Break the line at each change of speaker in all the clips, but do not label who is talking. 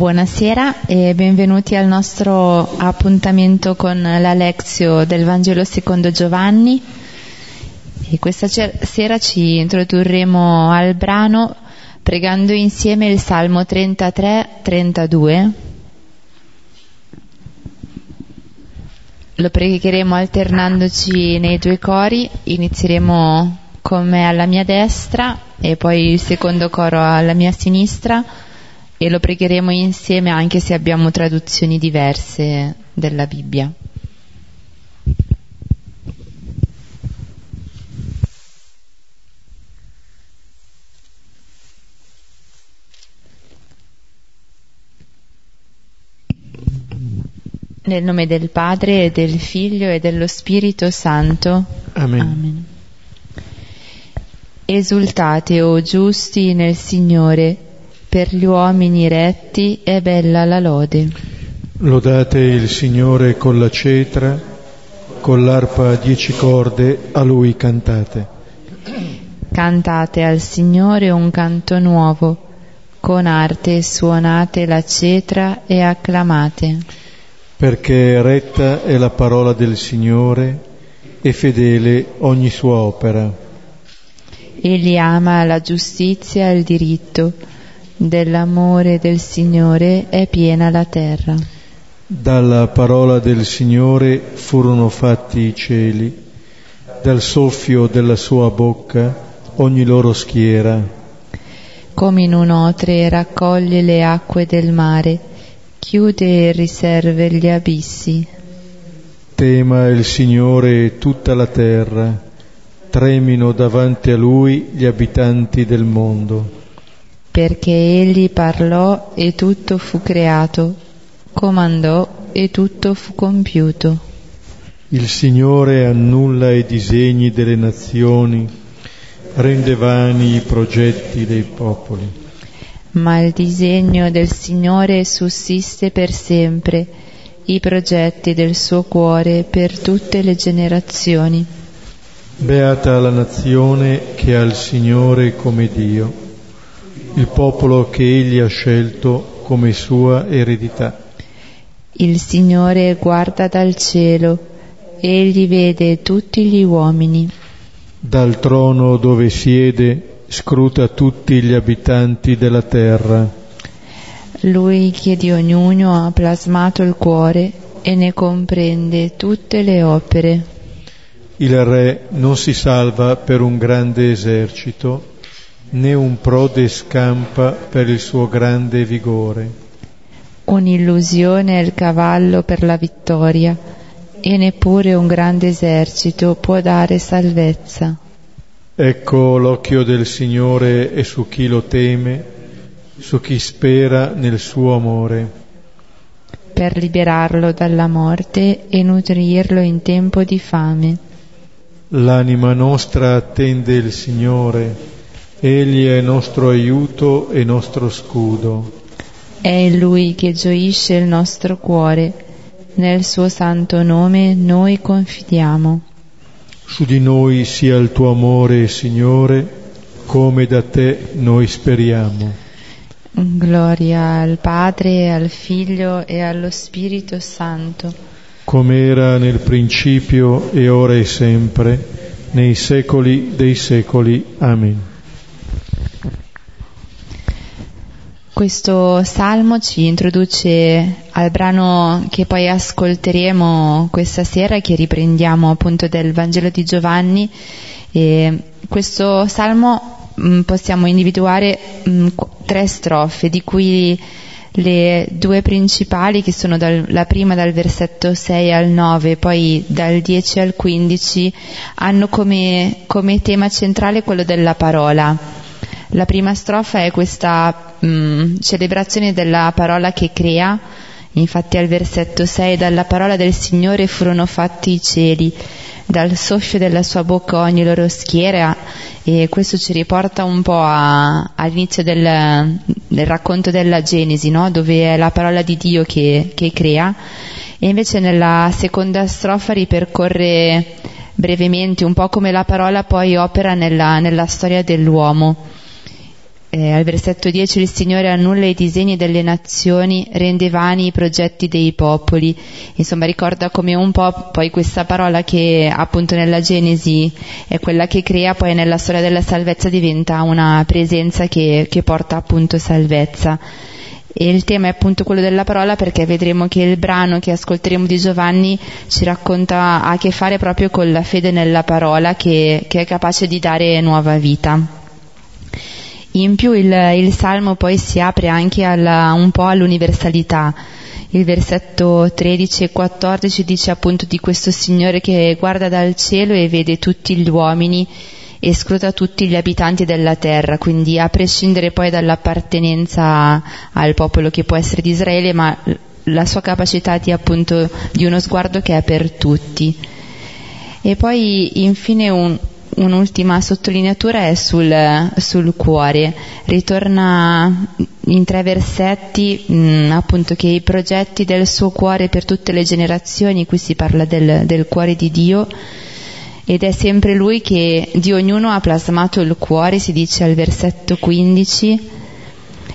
Buonasera e benvenuti al nostro appuntamento con la Lezio del Vangelo secondo Giovanni. E questa sera ci introdurremo al brano pregando insieme il Salmo 33-32. Lo pregheremo alternandoci nei due cori, inizieremo con me alla mia destra e poi il secondo coro alla mia sinistra e lo pregheremo insieme anche se abbiamo traduzioni diverse della Bibbia. Nel nome del Padre e del Figlio e dello Spirito Santo.
Amen.
Amen. Esultate, o giusti, nel Signore, per gli uomini retti è bella la lode.
Lodate il Signore con la cetra, con l'arpa a dieci corde, a Lui cantate.
Cantate al Signore un canto nuovo, con arte suonate la cetra e acclamate.
Perché retta è la parola del Signore e fedele ogni sua opera.
Egli ama la giustizia e il diritto, dell'amore del Signore è piena la terra.
Dalla parola del Signore furono fatti i cieli, dal soffio della sua bocca ogni loro schiera.
Come in un otre raccoglie le acque del mare, chiude e riserve gli abissi.
Tema il Signore tutta la terra, tremino davanti a Lui gli abitanti del mondo.
Perché Egli parlò e tutto fu creato, comandò e tutto fu compiuto.
Il Signore annulla i disegni delle nazioni, rende vani i progetti dei popoli.
Ma il disegno del Signore sussiste per sempre, i progetti del suo cuore per tutte le generazioni.
Beata la nazione che ha il Signore come Dio, il popolo che Egli ha scelto come sua eredità.
Il Signore guarda dal cielo, Egli vede tutti gli uomini.
Dal trono dove siede scruta tutti gli abitanti della terra.
Lui che di ognuno ha plasmato il cuore e ne comprende tutte le opere.
Il Re non si salva per un grande esercito, né un prode scampa per il suo grande vigore.
Un'illusione è il cavallo per la vittoria e neppure un grande esercito può dare salvezza.
Ecco l'occhio del Signore è su chi lo teme, su chi spera nel suo amore.
Per liberarlo dalla morte e nutrirlo in tempo di fame.
L'anima nostra attende il Signore, Egli è nostro aiuto e nostro scudo.
È Lui che gioisce il nostro cuore, nel suo santo nome noi confidiamo.
Su di noi sia il tuo amore, Signore, come da te noi speriamo.
Gloria al Padre, al Figlio e allo Spirito Santo
come era nel principio e ora e sempre, nei secoli dei secoli. Amen.
Questo salmo ci introduce al brano che poi ascolteremo questa sera, che riprendiamo appunto del Vangelo di Giovanni. E questo salmo mh, possiamo individuare mh, tre strofe, di cui le due principali che sono dal, la prima dal versetto 6 al 9 poi dal 10 al 15 hanno come, come tema centrale quello della parola. La prima strofa è questa mh, celebrazione della parola che crea, infatti al versetto 6 dalla parola del Signore furono fatti i cieli dal soffio della sua bocca ogni loro schiera e questo ci riporta un po' a, all'inizio del, del, racconto della Genesi, no? dove è la parola di Dio che, che crea e invece nella seconda strofa ripercorre brevemente un po' come la parola poi opera nella, nella storia dell'uomo. Eh, al versetto 10 il Signore annulla i disegni delle nazioni, rende vani i progetti dei popoli. Insomma, ricorda come un po' poi questa parola che appunto nella Genesi è quella che crea, poi nella storia della salvezza diventa una presenza che, che porta appunto salvezza. E il tema è appunto quello della parola perché vedremo che il brano che ascolteremo di Giovanni ci racconta, a che fare proprio con la fede nella parola che, che è capace di dare nuova vita. In più il, il Salmo poi si apre anche alla, un po' all'universalità. Il versetto 13 e 14 dice appunto di questo Signore che guarda dal cielo e vede tutti gli uomini e scruta tutti gli abitanti della terra, quindi a prescindere poi dall'appartenenza al popolo che può essere di Israele, ma la sua capacità di appunto di uno sguardo che è per tutti. E poi infine un, un'ultima sottolineatura è sul, sul, cuore. Ritorna in tre versetti mh, mm, appunto che i progetti del suo cuore per tutte le generazioni, qui si parla del, del cuore di Dio, ed è sempre lui che di ognuno ha plasmato il cuore, si dice al versetto 15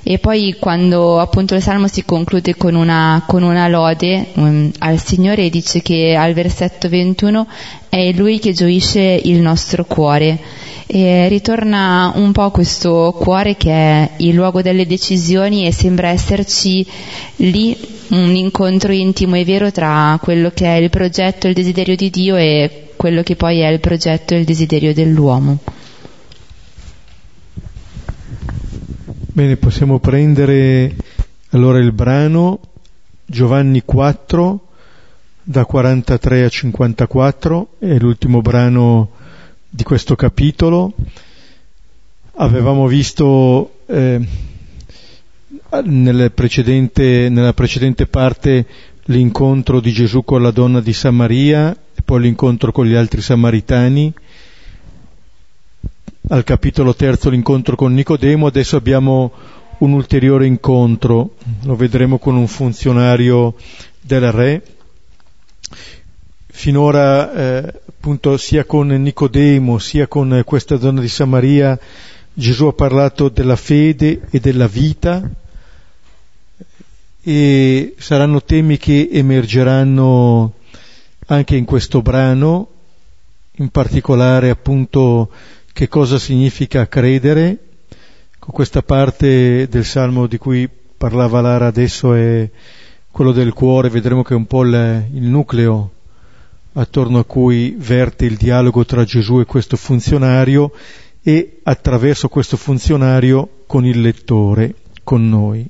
e poi quando appunto il Salmo si conclude con una, con una lode um, al Signore dice che al versetto 21 è Lui che gioisce il nostro cuore. E ritorna un po' questo cuore che è il luogo delle decisioni e sembra esserci lì un incontro intimo e vero tra quello che è il progetto, il desiderio di Dio e quello che poi è il progetto e il desiderio dell'uomo.
Bene, possiamo prendere allora il brano Giovanni 4 da 43 a 54, è l'ultimo brano di questo capitolo. Avevamo visto eh, nella, precedente, nella precedente parte l'incontro di Gesù con la donna di Samaria e poi l'incontro con gli altri samaritani al capitolo terzo l'incontro con Nicodemo, adesso abbiamo un ulteriore incontro, lo vedremo con un funzionario del re. Finora eh, appunto sia con Nicodemo sia con questa donna di Samaria Gesù ha parlato della fede e della vita e saranno temi che emergeranno anche in questo brano, in particolare appunto che cosa significa credere. Con questa parte del Salmo di cui parlava Lara adesso è quello del cuore, vedremo che è un po' il, il nucleo attorno a cui verte il dialogo tra Gesù e questo funzionario e attraverso questo funzionario con il lettore, con noi.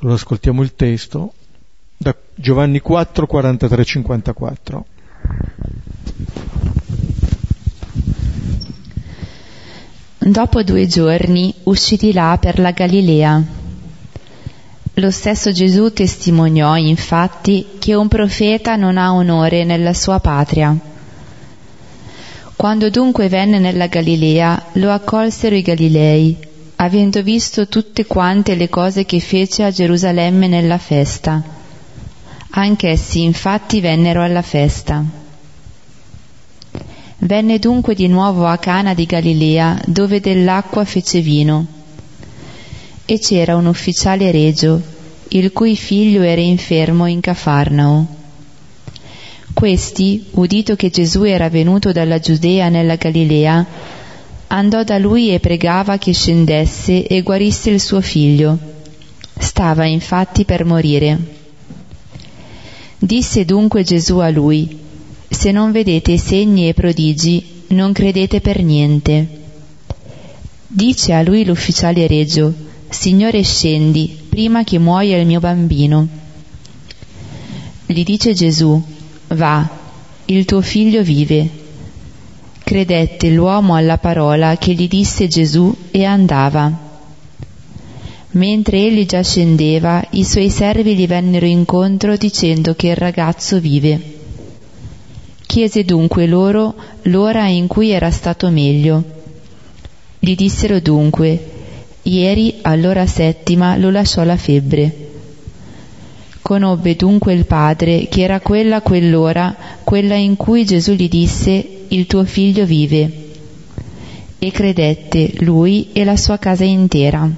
Allora ascoltiamo il testo da Giovanni 4, 43, 54.
Dopo due giorni uscì di là per la Galilea. Lo stesso Gesù testimoniò infatti che un profeta non ha onore nella sua patria. Quando dunque venne nella Galilea, lo accolsero i Galilei, avendo visto tutte quante le cose che fece a Gerusalemme nella festa. Anch'essi infatti vennero alla festa. Venne dunque di nuovo a Cana di Galilea, dove dell'acqua fece vino. E c'era un ufficiale regio, il cui figlio era infermo in Cafarnao. Questi, udito che Gesù era venuto dalla Giudea nella Galilea, andò da lui e pregava che scendesse e guarisse il suo figlio. Stava infatti per morire. Disse dunque Gesù a lui, se non vedete segni e prodigi, non credete per niente. Dice a lui l'ufficiale regio, Signore scendi, prima che muoia il mio bambino. Gli dice Gesù, va, il tuo figlio vive. Credette l'uomo alla parola che gli disse Gesù e andava. Mentre egli già scendeva, i suoi servi gli vennero incontro dicendo che il ragazzo vive. Chiese dunque loro l'ora in cui era stato meglio. Gli dissero dunque, ieri all'ora settima lo lasciò la febbre. Conobbe dunque il padre che era quella quell'ora, quella in cui Gesù gli disse, il tuo figlio vive. e credette lui e la sua casa intera.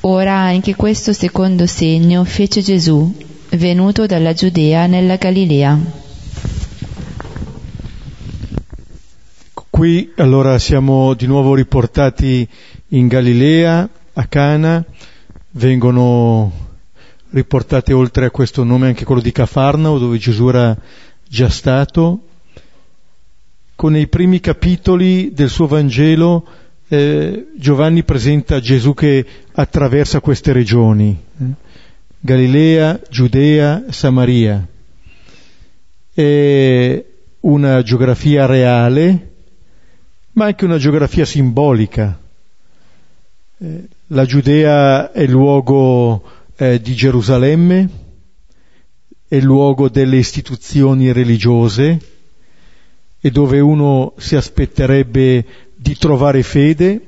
Ora anche questo secondo segno fece Gesù, venuto dalla Giudea nella Galilea.
Qui allora siamo di nuovo riportati in Galilea, a Cana, vengono riportate oltre a questo nome anche quello di Cafarnao, dove Gesù era già stato. Con i primi capitoli del suo Vangelo eh, Giovanni presenta Gesù che attraversa queste regioni, eh? Galilea, Giudea, Samaria. È una geografia reale, ma anche una geografia simbolica. Eh, la Giudea è luogo eh, di Gerusalemme, è luogo delle istituzioni religiose e dove uno si aspetterebbe di trovare fede,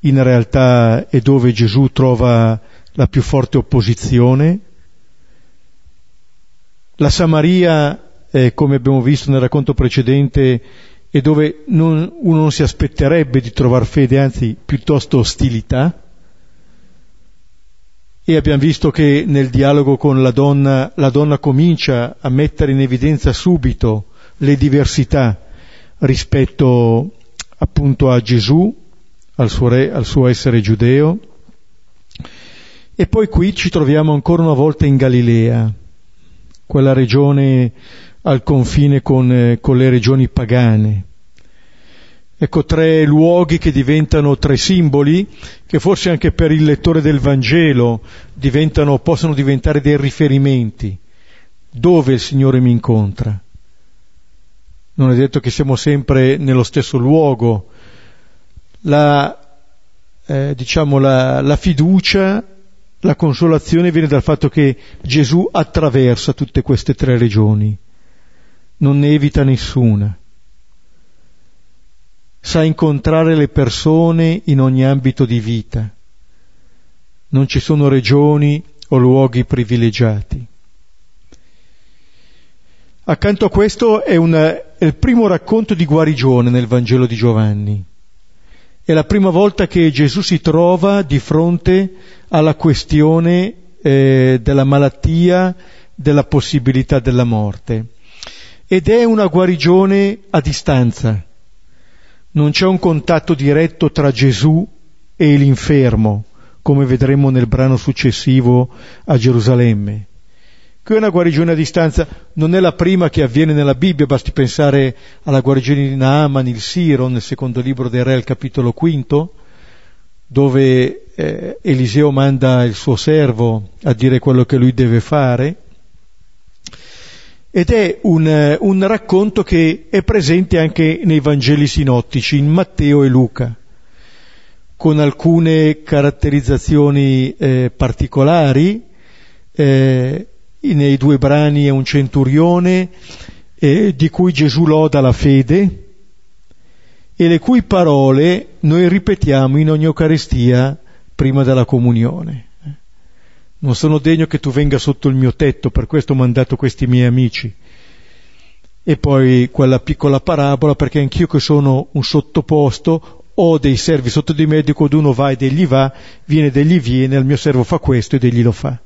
in realtà è dove Gesù trova la più forte opposizione. La Samaria, eh, come abbiamo visto nel racconto precedente, è dove non, uno non si aspetterebbe di trovare fede, anzi piuttosto ostilità. E abbiamo visto che nel dialogo con la donna, la donna comincia a mettere in evidenza subito le diversità rispetto appunto a Gesù, al suo, re, al suo essere giudeo. E poi qui ci troviamo ancora una volta in Galilea, quella regione al confine con, eh, con le regioni pagane. Ecco tre luoghi che diventano tre simboli, che forse anche per il lettore del Vangelo possono diventare dei riferimenti. Dove il Signore mi incontra? Non è detto che siamo sempre nello stesso luogo. La, eh, diciamo, la, la fiducia, la consolazione viene dal fatto che Gesù attraversa tutte queste tre regioni, non ne evita nessuna sa incontrare le persone in ogni ambito di vita. Non ci sono regioni o luoghi privilegiati. Accanto a questo è, una, è, il primo racconto di guarigione nel Vangelo di Giovanni. È la prima volta che Gesù si trova di fronte alla questione eh, della malattia, della possibilità della morte. Ed è una guarigione a distanza non c'è un contatto diretto tra Gesù e l'infermo, come vedremo nel brano successivo a Gerusalemme. Qui è una guarigione a distanza, non è la prima che avviene nella Bibbia, basti pensare alla guarigione di Naaman, il Siro, nel secondo libro del Re, al capitolo quinto, dove eh, Eliseo manda il suo servo a dire quello che lui deve fare, ed è un, un, racconto che è presente anche nei Vangeli sinottici, in Matteo e Luca, con alcune caratterizzazioni eh, particolari. Eh, nei due brani è un centurione eh, di cui Gesù loda la fede e le cui parole noi ripetiamo in ogni Eucaristia prima della comunione non sono degno che tu venga sotto il mio tetto, per questo ho mandato questi miei amici. E poi quella piccola parabola, perché anch'io che sono un sottoposto, ho dei servi sotto di me, dico ad uno va ed egli va, viene ed egli viene, al mio servo fa questo ed egli lo fa.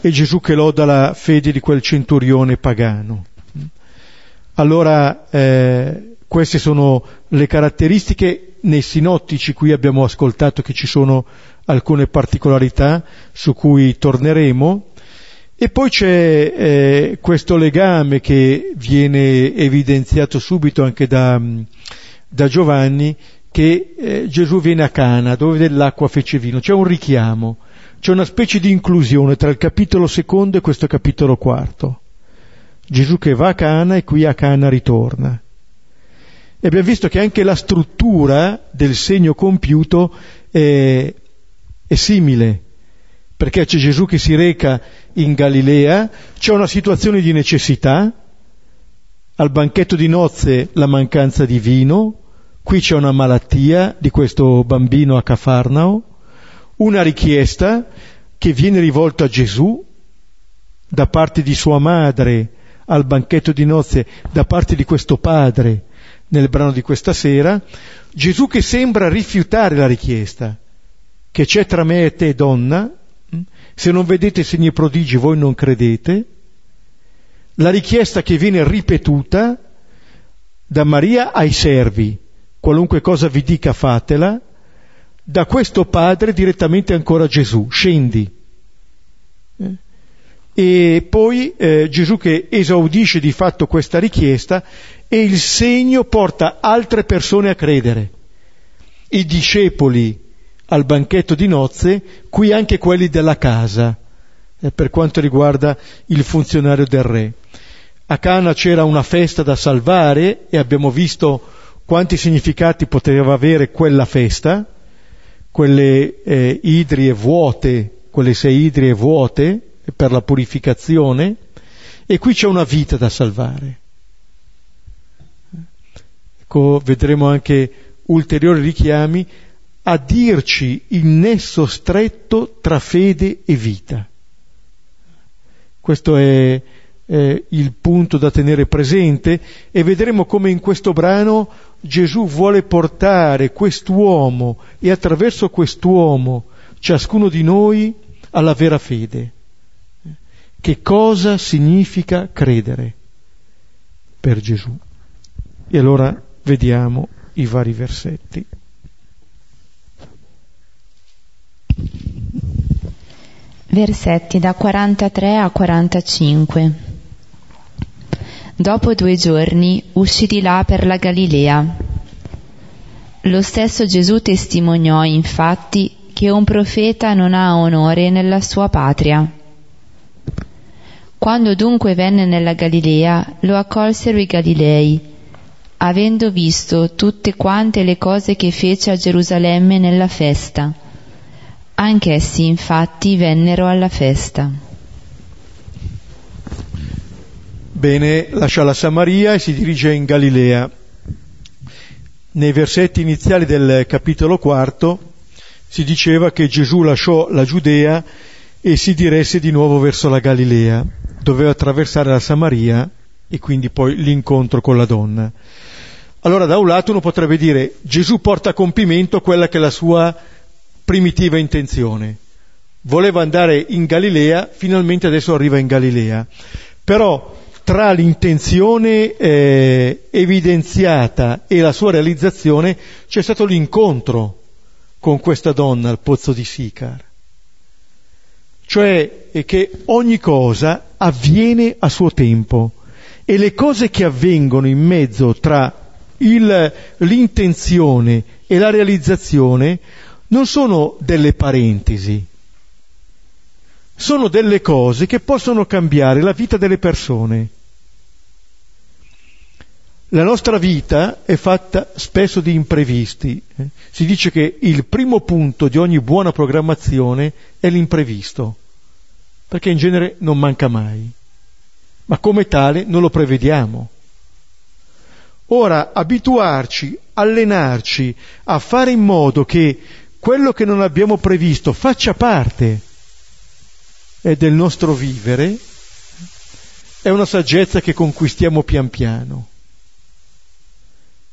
E Gesù che loda la fede di quel centurione pagano. Allora, eh, queste sono le caratteristiche nei sinottici, qui abbiamo ascoltato che ci sono alcune particolarità su cui torneremo. E poi c'è eh, questo legame che viene evidenziato subito anche da, da Giovanni, che eh, Gesù viene a Cana, dove dell'acqua fece vino. C'è un richiamo, c'è una specie di inclusione tra il capitolo secondo e questo capitolo quarto. Gesù che va a Cana e qui a Cana ritorna. E abbiamo visto che anche la struttura del segno compiuto è, è simile, perché c'è Gesù che si reca in Galilea, c'è una situazione di necessità, al banchetto di nozze la mancanza di vino, qui c'è una malattia di questo bambino a Cafarnao, una richiesta che viene rivolta a Gesù da parte di sua madre al banchetto di nozze, da parte di questo padre nel brano di questa sera, Gesù che sembra rifiutare la richiesta, che c'è tra me e te donna, se non vedete segni prodigi voi non credete, la richiesta che viene ripetuta da Maria ai servi, qualunque cosa vi dica fatela, da questo padre direttamente ancora Gesù, scendi. Eh? E poi eh, Gesù che esaudisce di fatto questa richiesta e il segno porta altre persone a credere. I discepoli al banchetto di nozze, qui anche quelli della casa, eh, per quanto riguarda il funzionario del re. A Cana c'era una festa da salvare e abbiamo visto quanti significati poteva avere quella festa, quelle eh, idrie vuote, quelle sei idrie vuote per la purificazione, e qui c'è una vita da salvare. Ecco, vedremo anche ulteriori richiami a dirci il nesso stretto tra fede e vita. Questo è eh, il punto da tenere presente e vedremo come in questo brano Gesù vuole portare quest'uomo e attraverso quest'uomo ciascuno di noi alla vera fede. Che cosa significa credere per Gesù? E allora vediamo i vari versetti.
Versetti da 43 a 45 Dopo due giorni uscì di là per la Galilea. Lo stesso Gesù testimoniò infatti che un profeta non ha onore nella sua patria. Quando dunque venne nella Galilea, lo accolsero i Galilei, avendo visto tutte quante le cose che fece a Gerusalemme nella festa. Anch'essi infatti vennero alla festa.
Bene, lascia la Samaria e si dirige in Galilea. Nei versetti iniziali del capitolo quarto si diceva che Gesù lasciò la Giudea e si diresse di nuovo verso la Galilea. Doveva attraversare la Samaria e quindi poi l'incontro con la donna. Allora da un lato uno potrebbe dire Gesù porta a compimento quella che è la sua primitiva intenzione. Voleva andare in Galilea, finalmente adesso arriva in Galilea. Però tra l'intenzione eh, evidenziata e la sua realizzazione c'è stato l'incontro con questa donna al pozzo di Sicar. Cioè che ogni cosa avviene a suo tempo e le cose che avvengono in mezzo tra il, l'intenzione e la realizzazione non sono delle parentesi, sono delle cose che possono cambiare la vita delle persone. La nostra vita è fatta spesso di imprevisti. Eh. Si dice che il primo punto di ogni buona programmazione è l'imprevisto, perché in genere non manca mai, ma come tale non lo prevediamo. Ora, abituarci, allenarci a fare in modo che quello che non abbiamo previsto faccia parte del nostro vivere è una saggezza che conquistiamo pian piano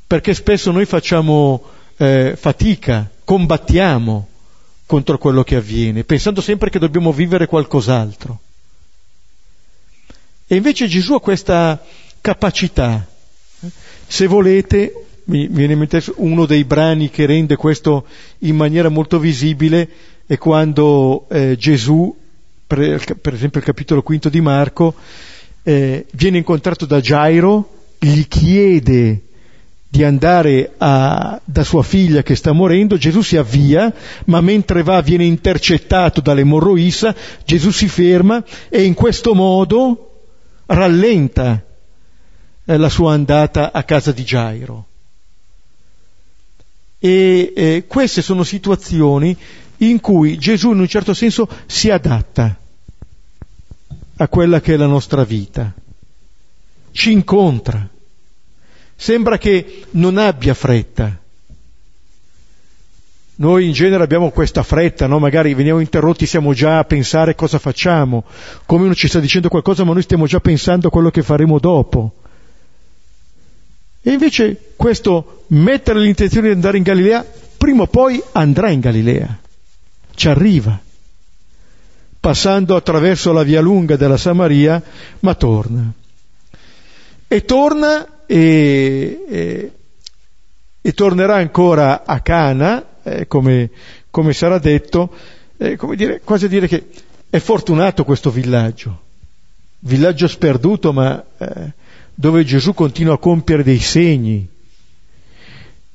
perché spesso noi facciamo eh, fatica, combattiamo contro quello che avviene, pensando sempre che dobbiamo vivere qualcos'altro. E invece Gesù ha questa capacità. Se volete, mi viene in mente uno dei brani che rende questo in maniera molto visibile, è quando eh, Gesù, per, per, esempio il capitolo quinto di Marco, eh, viene incontrato da Gairo, gli chiede di andare a, da sua figlia che sta morendo, Gesù si avvia, ma mentre va viene intercettato dall'emorroissa, Gesù si ferma e in questo modo rallenta eh, la sua andata a casa di Gairo. E eh, queste sono situazioni in cui Gesù in un certo senso si adatta a quella che è la nostra vita, ci incontra sembra che non abbia fretta. Noi in genere abbiamo questa fretta, no? magari veniamo interrotti, siamo già a pensare cosa facciamo, come uno ci sta dicendo qualcosa ma noi stiamo già pensando a quello che faremo dopo. E invece questo mettere l'intenzione di andare in Galilea, prima o poi andrà in Galilea, ci arriva, passando attraverso la via lunga della Samaria, ma torna. E torna e, e, e tornerà ancora a Cana, eh, come, come, sarà detto, eh, come dire, quasi a dire che è fortunato questo villaggio, villaggio sperduto ma eh, dove Gesù continua a compiere dei segni.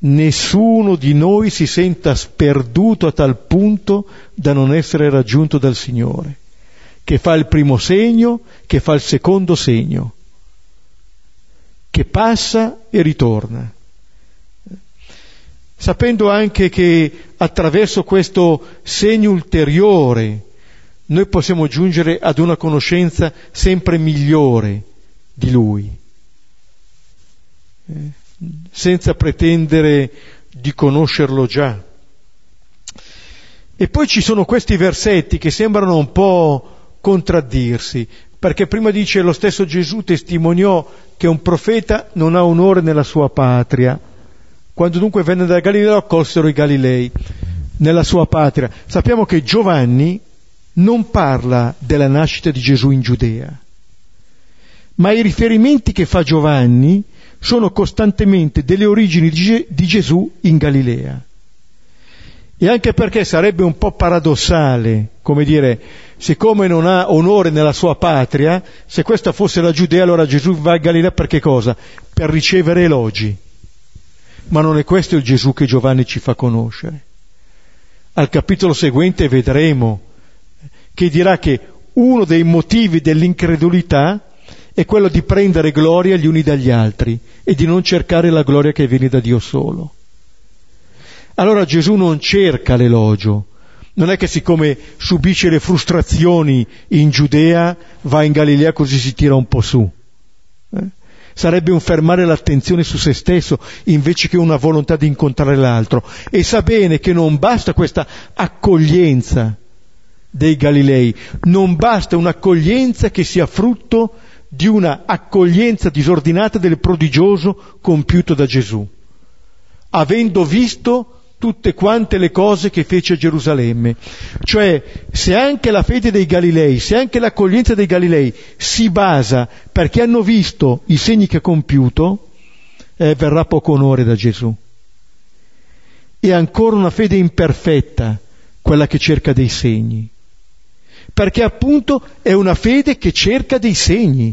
Nessuno di noi si senta sperduto a tal punto da non essere raggiunto dal Signore, che fa il primo segno, che fa il secondo segno, che passa e ritorna. Sapendo anche che attraverso questo segno ulteriore noi possiamo giungere ad una conoscenza sempre migliore di Lui senza pretendere di conoscerlo già. E poi ci sono questi versetti che sembrano un po' contraddirsi, perché prima dice lo stesso Gesù testimoniò che un profeta non ha onore nella sua patria. Quando dunque venne da Galileo accolsero i Galilei nella sua patria. Sappiamo che Giovanni non parla della nascita di Gesù in Giudea, ma i riferimenti che fa Giovanni sono costantemente delle origini di Gesù in Galilea. E anche perché sarebbe un po' paradossale, come dire, siccome non ha onore nella sua patria, se questa fosse la Giudea, allora Gesù va a Galilea per che cosa? Per ricevere elogi. Ma non è questo il Gesù che Giovanni ci fa conoscere. Al capitolo seguente vedremo che dirà che uno dei motivi dell'incredulità è quello di prendere gloria gli uni dagli altri e di non cercare la gloria che viene da Dio solo. Allora Gesù non cerca l'elogio, non è che siccome subisce le frustrazioni in Giudea va in Galilea così si tira un po' su. Eh? Sarebbe un fermare l'attenzione su se stesso invece che una volontà di incontrare l'altro. E sa bene che non basta questa accoglienza dei Galilei, non basta un'accoglienza che sia frutto di una accoglienza disordinata del prodigioso compiuto da Gesù, avendo visto tutte quante le cose che fece a Gerusalemme. Cioè, se anche la fede dei Galilei, se anche l'accoglienza dei Galilei si basa perché hanno visto i segni che ha compiuto, eh, verrà poco onore da Gesù. È ancora una fede imperfetta quella che cerca dei segni perché appunto è una fede che cerca dei segni.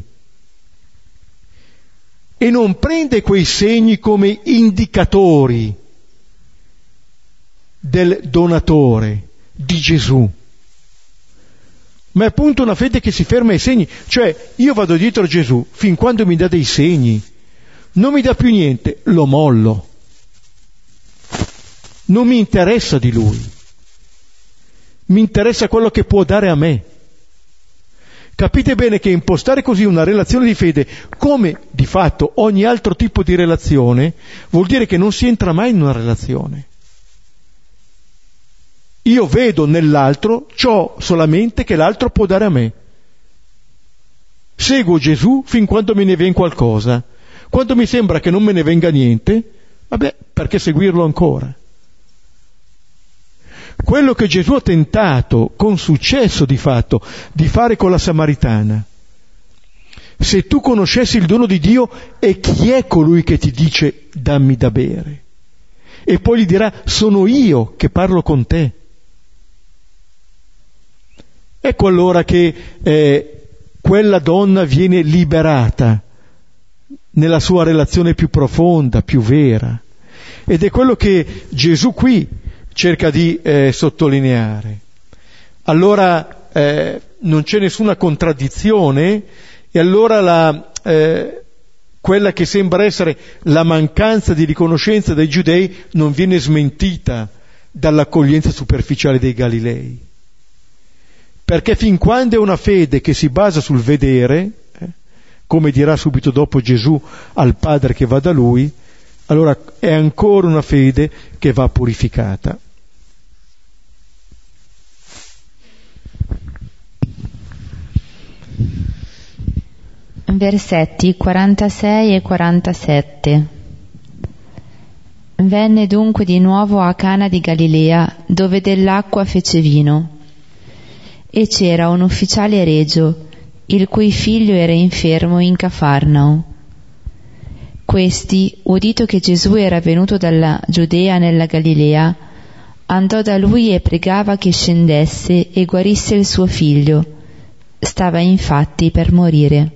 E non prende quei segni come indicatori del donatore, di Gesù, ma è appunto una fede che si ferma ai segni, cioè io vado dietro a Gesù fin quando mi dà dei segni, non mi dà più niente, lo mollo, non mi interessa di lui mi interessa quello che può dare a me. Capite bene che impostare così una relazione di fede, come di fatto ogni altro tipo di relazione, vuol dire che non si entra mai in una relazione. Io vedo nell'altro ciò solamente che l'altro può dare a me. Seguo Gesù fin quando me ne viene qualcosa. Quando mi sembra che non me ne venga niente, vabbè, perché seguirlo ancora? Quello che Gesù ha tentato con successo di fatto di fare con la Samaritana. Se tu conoscessi il dono di Dio e chi è colui che ti dice dammi da bere? E poi gli dirà sono io che parlo con te. Ecco allora che eh, quella donna viene liberata nella sua relazione più profonda, più vera. Ed è quello che Gesù qui cerca di eh, sottolineare. Allora eh, non c'è nessuna contraddizione e allora la, eh, quella che sembra essere la mancanza di riconoscenza dei giudei non viene smentita dall'accoglienza superficiale dei Galilei. Perché fin quando è una fede che si basa sul vedere, eh, come dirà subito dopo Gesù al Padre che va da lui, allora è ancora una fede che va purificata.
Versetti 46 e 47 Venne dunque di nuovo a Cana di Galilea, dove dell'acqua fece vino. E c'era un ufficiale regio, il cui figlio era infermo in Cafarnao. Questi, udito che Gesù era venuto dalla Giudea nella Galilea, andò da lui e pregava che scendesse e guarisse il suo figlio. Stava infatti per morire.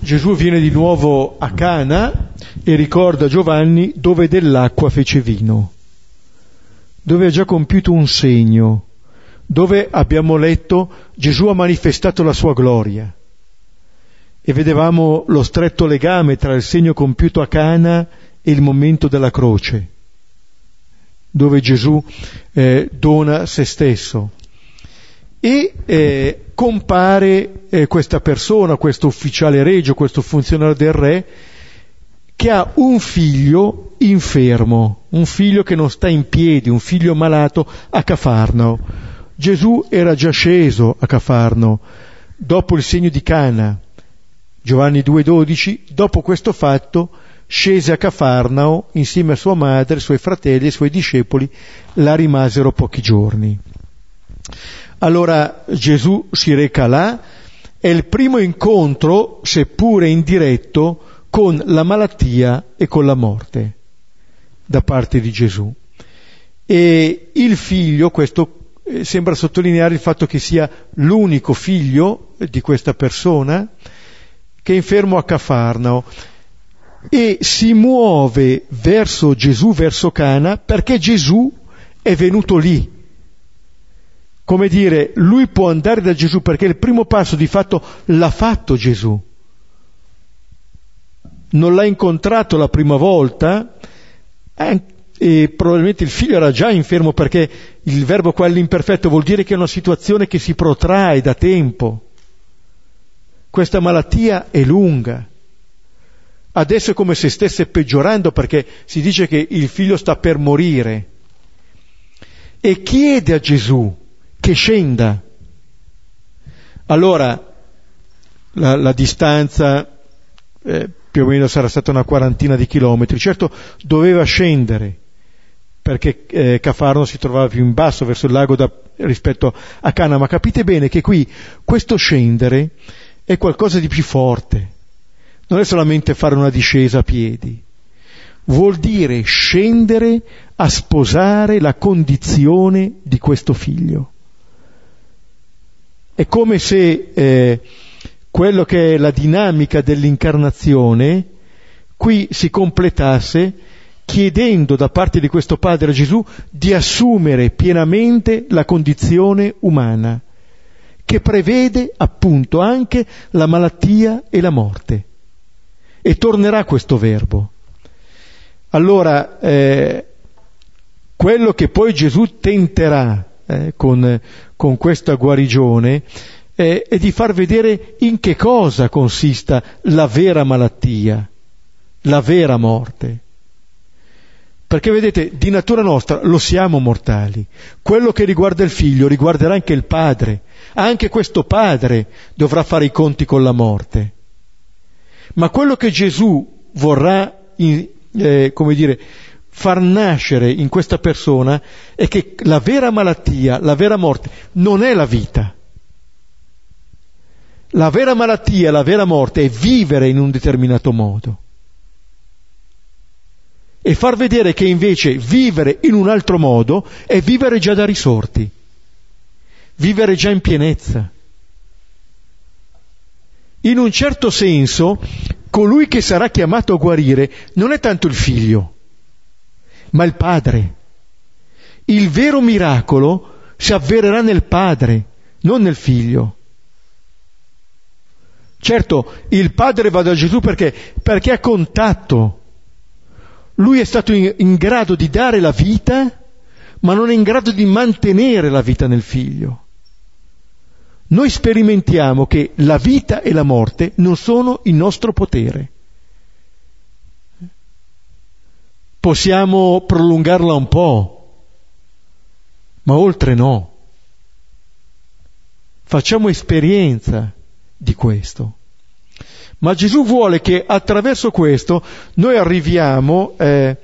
Gesù viene di nuovo a Cana e ricorda Giovanni dove dell'acqua fece vino, dove ha già compiuto un segno, dove abbiamo letto Gesù ha manifestato la sua gloria e vedevamo lo stretto legame tra il segno compiuto a Cana e il momento della croce, dove Gesù eh, dona se stesso. E eh, compare eh, questa persona, questo ufficiale regio, questo funzionario del re, che ha un figlio infermo, un figlio che non sta in piedi, un figlio malato a Cafarno. Gesù era già sceso a Cafarno dopo il segno di Cana. Giovanni 2,12, dopo questo fatto, scese a Cafarnao insieme a sua madre, ai suoi fratelli e ai suoi discepoli, la rimasero pochi giorni. Allora Gesù si reca là, è il primo incontro, seppure indiretto, con la malattia e con la morte da parte di Gesù. E il figlio, questo eh, sembra sottolineare il fatto che sia l'unico figlio di questa persona, che è infermo a Cafarnao e si muove verso Gesù, verso Cana, perché Gesù è venuto lì come dire, lui può andare da Gesù perché il primo passo di fatto l'ha fatto Gesù. Non l'ha incontrato la prima volta eh, e probabilmente il figlio era già infermo perché il verbo qua all'imperfetto vuol dire che è una situazione che si protrae da tempo. Questa malattia è lunga. Adesso è come se stesse peggiorando perché si dice che il figlio sta per morire. E chiede a Gesù, che scenda. Allora la, la distanza eh, più o meno sarà stata una quarantina di chilometri, certo doveva scendere perché eh, Cafarno si trovava più in basso verso il lago da, rispetto a Cana, ma capite bene che qui questo scendere è qualcosa di più forte, non è solamente fare una discesa a piedi, vuol dire scendere a sposare la condizione di questo figlio. È come se eh, quello che è la dinamica dell'incarnazione qui si completasse chiedendo da parte di questo Padre Gesù di assumere pienamente la condizione umana, che prevede appunto anche la malattia e la morte. E tornerà questo verbo. Allora, eh, quello che poi Gesù tenterà eh, con, con, questa guarigione eh, è di far vedere in che cosa consista la vera malattia, la vera morte. Perché vedete, di natura nostra lo siamo mortali. Quello che riguarda il figlio riguarderà anche il padre. Anche questo padre dovrà fare i conti con la morte. Ma quello che Gesù vorrà, eh, come dire, far nascere in questa persona è che la vera malattia, la vera morte, non è la vita. La vera malattia, la vera morte è vivere in un determinato modo. E far vedere che invece vivere in un altro modo è vivere già da risorti, vivere già in pienezza. In un certo senso, colui che sarà chiamato a guarire non è tanto il figlio, ma il Padre. Il vero miracolo si avvererà nel Padre, non nel Figlio. Certo, il Padre va da Gesù perché? Perché ha contatto. Lui è stato in, in grado di dare la vita, ma non è in grado di mantenere la vita nel Figlio. Noi sperimentiamo che la vita e la morte non sono in nostro potere. Possiamo prolungarla un po', ma oltre no. Facciamo esperienza di questo. Ma Gesù vuole che attraverso questo noi arriviamo eh,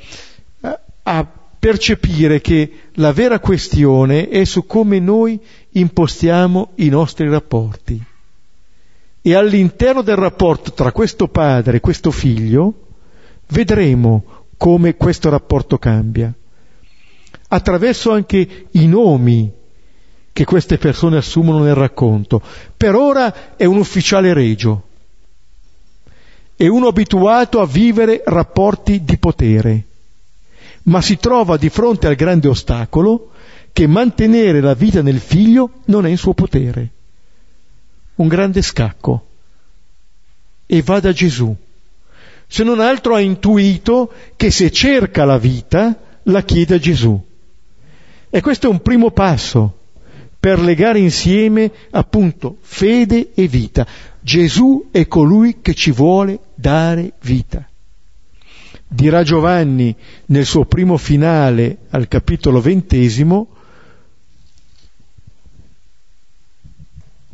a percepire che la vera questione è su come noi impostiamo i nostri rapporti. E all'interno del rapporto tra questo padre e questo figlio vedremo come questo rapporto cambia. Attraverso anche i nomi che queste persone assumono nel racconto. Per ora è un ufficiale regio, è uno abituato a vivere rapporti di potere, ma si trova di fronte al grande ostacolo che mantenere la vita nel figlio non è in suo potere. Un grande scacco. E va da Gesù. Se non altro ha intuito che se cerca la vita, la chiede a Gesù. E questo è un primo passo per legare insieme appunto fede e vita. Gesù è colui che ci vuole dare vita. Dirà Giovanni nel suo primo finale al capitolo ventesimo,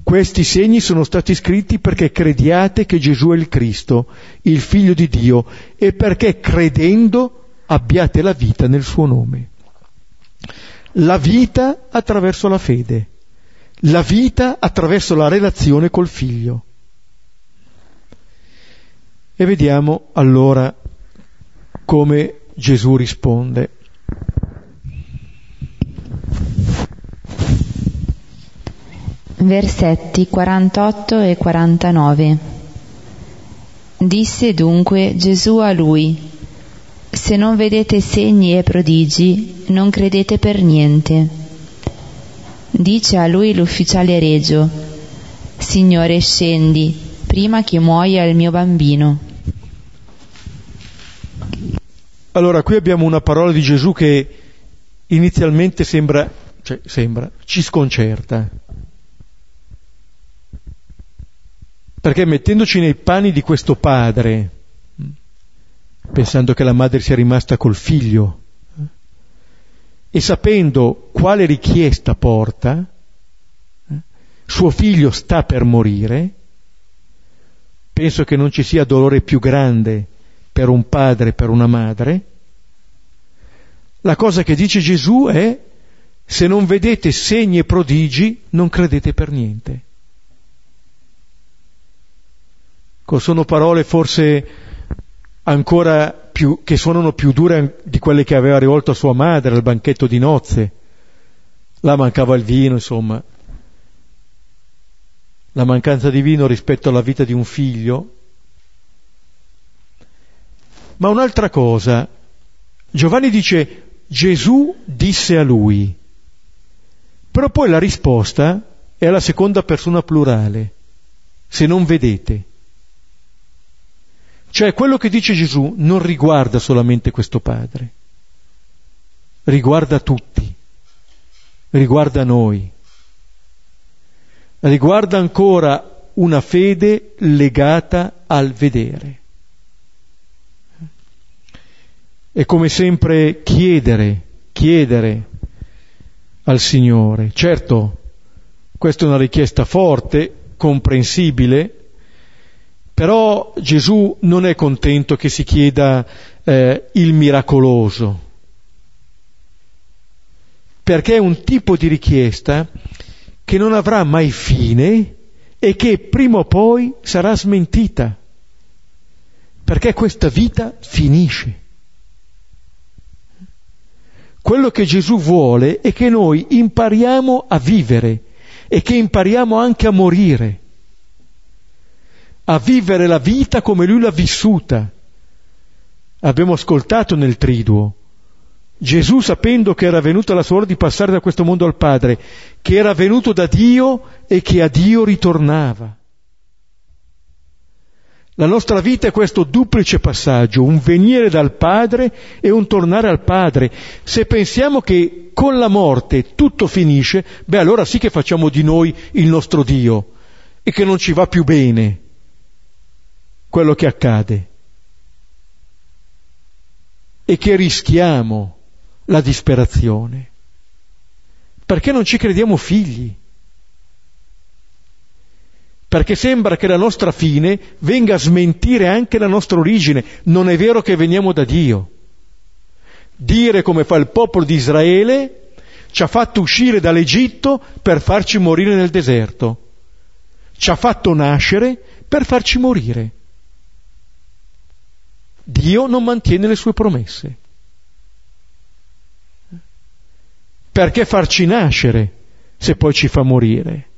Questi segni sono stati scritti perché crediate che Gesù è il Cristo, il Figlio di Dio, e perché credendo abbiate la vita nel suo nome la vita attraverso la fede, la vita attraverso la relazione col figlio. E vediamo allora come Gesù risponde.
Versetti 48 e 49 Disse dunque Gesù a lui, se non vedete segni e prodigi, non credete per niente. Dice a lui l'ufficiale regio, Signore scendi, prima che muoia il mio bambino.
Allora, qui abbiamo una parola di Gesù che inizialmente sembra, cioè sembra, ci sconcerta. Perché mettendoci nei panni di questo padre, pensando che la madre sia rimasta col figlio e sapendo quale richiesta porta, suo figlio sta per morire, penso che non ci sia dolore più grande per un padre per una madre, la cosa che dice Gesù è se non vedete segni e prodigi non credete per niente. Sono parole forse ancora più, che suonano più dure di quelle che aveva rivolto a sua madre al banchetto di nozze. Là mancava il vino, insomma. La mancanza di vino rispetto alla vita di un figlio. Ma un'altra cosa, Giovanni dice Gesù disse a lui, però poi la risposta è alla seconda persona plurale, se non vedete. Cioè quello che dice Gesù non riguarda solamente questo padre, riguarda tutti, riguarda noi, riguarda ancora una fede legata al vedere. E come sempre chiedere, chiedere al Signore. Certo, questa è una richiesta forte, comprensibile, però Gesù non è contento che si chieda eh, il miracoloso, perché è un tipo di richiesta che non avrà mai fine e che prima o poi sarà smentita, perché questa vita finisce. Quello che Gesù vuole è che noi impariamo a vivere e che impariamo anche a morire a vivere la vita come lui l'ha vissuta. Abbiamo ascoltato nel triduo. Gesù sapendo che era venuta la sua ora di passare da questo mondo al Padre, che era venuto da Dio e che a Dio ritornava. La nostra vita è questo duplice passaggio, un venire dal Padre e un tornare al Padre. Se pensiamo che con la morte tutto finisce, beh allora sì che facciamo di noi il nostro Dio e che non ci va più bene quello che accade e che rischiamo la disperazione, perché non ci crediamo figli, perché sembra che la nostra fine venga a smentire anche la nostra origine. Non è vero che veniamo da Dio. Dire come fa il popolo di Israele ci ha fatto uscire dall'Egitto per farci morire nel deserto. Ci ha fatto nascere per farci morire. Dio non mantiene le sue promesse. Perché farci nascere se poi ci fa morire?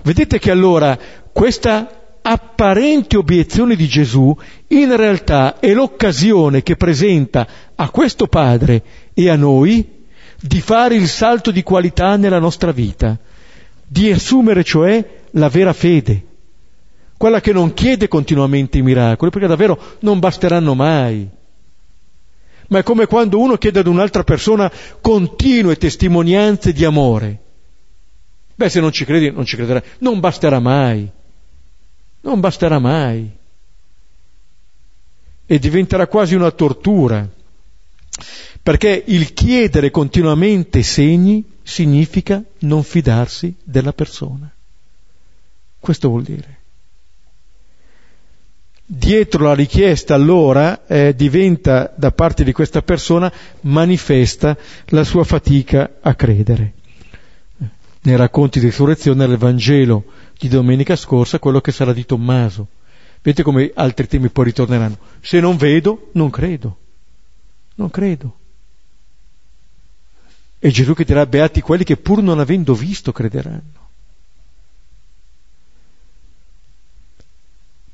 Vedete che allora questa apparente obiezione di Gesù in realtà è l'occasione che presenta a questo Padre e a noi di fare il salto di qualità nella nostra vita, di assumere cioè la vera fede, quella che non chiede continuamente i miracoli, perché davvero non basteranno mai. Ma è come quando uno chiede ad un'altra persona continue testimonianze di amore. Beh, se non ci credi, non ci crederai. Non basterà mai. Non basterà mai. E diventerà quasi una tortura. Perché il chiedere continuamente segni significa non fidarsi della persona. Questo vuol dire. Dietro la richiesta allora eh, diventa da parte di questa persona manifesta la sua fatica a credere nei racconti di risurrezione nel Vangelo di domenica scorsa quello che sarà di Tommaso. Vedete come altri temi poi ritorneranno. Se non vedo, non credo. Non credo. E Gesù che dirà beati quelli che pur non avendo visto crederanno.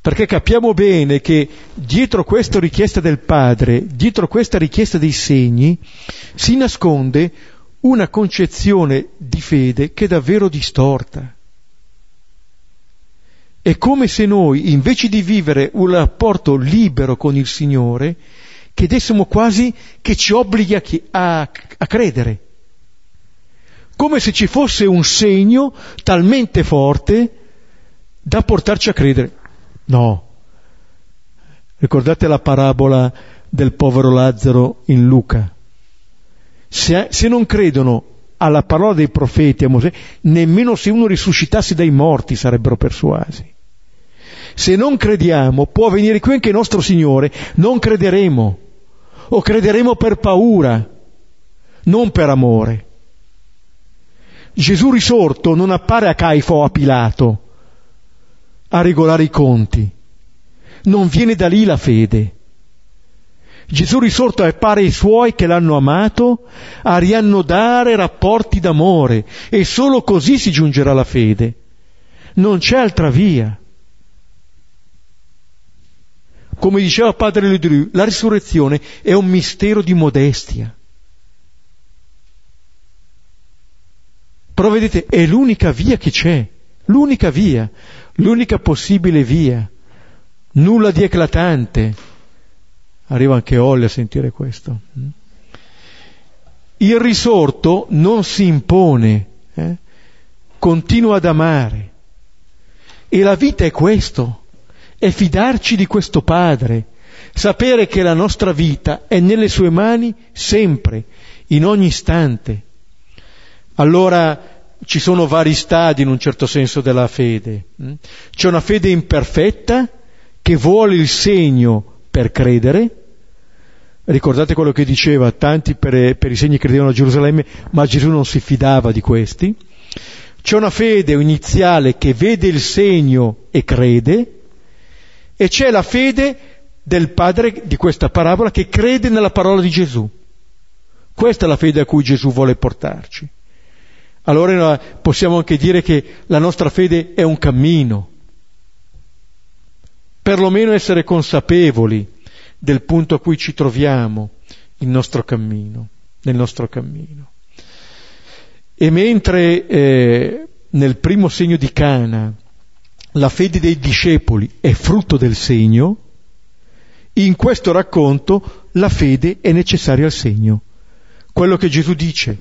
Perché capiamo bene che dietro questa richiesta del Padre, dietro questa richiesta dei segni, si nasconde una concezione di fede che è davvero distorta. È come se noi, invece di vivere un rapporto libero con il Signore, chiedessimo quasi che ci obblighi a, a, a credere. Come se ci fosse un segno talmente forte da portarci a credere. No. Ricordate la parabola del povero Lazzaro in Luca? se, se non credono alla parola dei profeti, a Mosè, nemmeno se uno risuscitasse dai morti sarebbero persuasi. Se non crediamo, può venire qui anche il nostro Signore, non crederemo, o crederemo per paura, non per amore. Gesù risorto non appare a Caifa o a Pilato a regolare i conti, non viene da lì la fede. Gesù risorto appare ai suoi che l'hanno amato a riannodare rapporti d'amore e solo così si giungerà alla fede. Non c'è altra via. Come diceva padre Ledru, la risurrezione è un mistero di modestia. Però vedete, è l'unica via che c'è, l'unica via, l'unica possibile via, nulla di eclatante, Arriva anche Olli a sentire questo. Il risorto non si impone, eh? continua ad amare. E la vita è questo, è fidarci di questo Padre, sapere che la nostra vita è nelle sue mani sempre, in ogni istante. Allora ci sono vari stadi in un certo senso della fede. Hm? C'è una fede imperfetta che vuole il segno per credere, Ricordate quello che diceva, tanti per, per i segni credevano a Gerusalemme, ma Gesù non si fidava di questi. C'è una fede iniziale che vede il segno e crede, e c'è la fede del padre di questa parabola che crede nella parola di Gesù. Questa è la fede a cui Gesù vuole portarci. Allora possiamo anche dire che la nostra fede è un cammino, perlomeno essere consapevoli del punto a cui ci troviamo nostro cammino, nel nostro cammino. E mentre eh, nel primo segno di Cana la fede dei discepoli è frutto del segno, in questo racconto la fede è necessaria al segno. Quello che Gesù dice,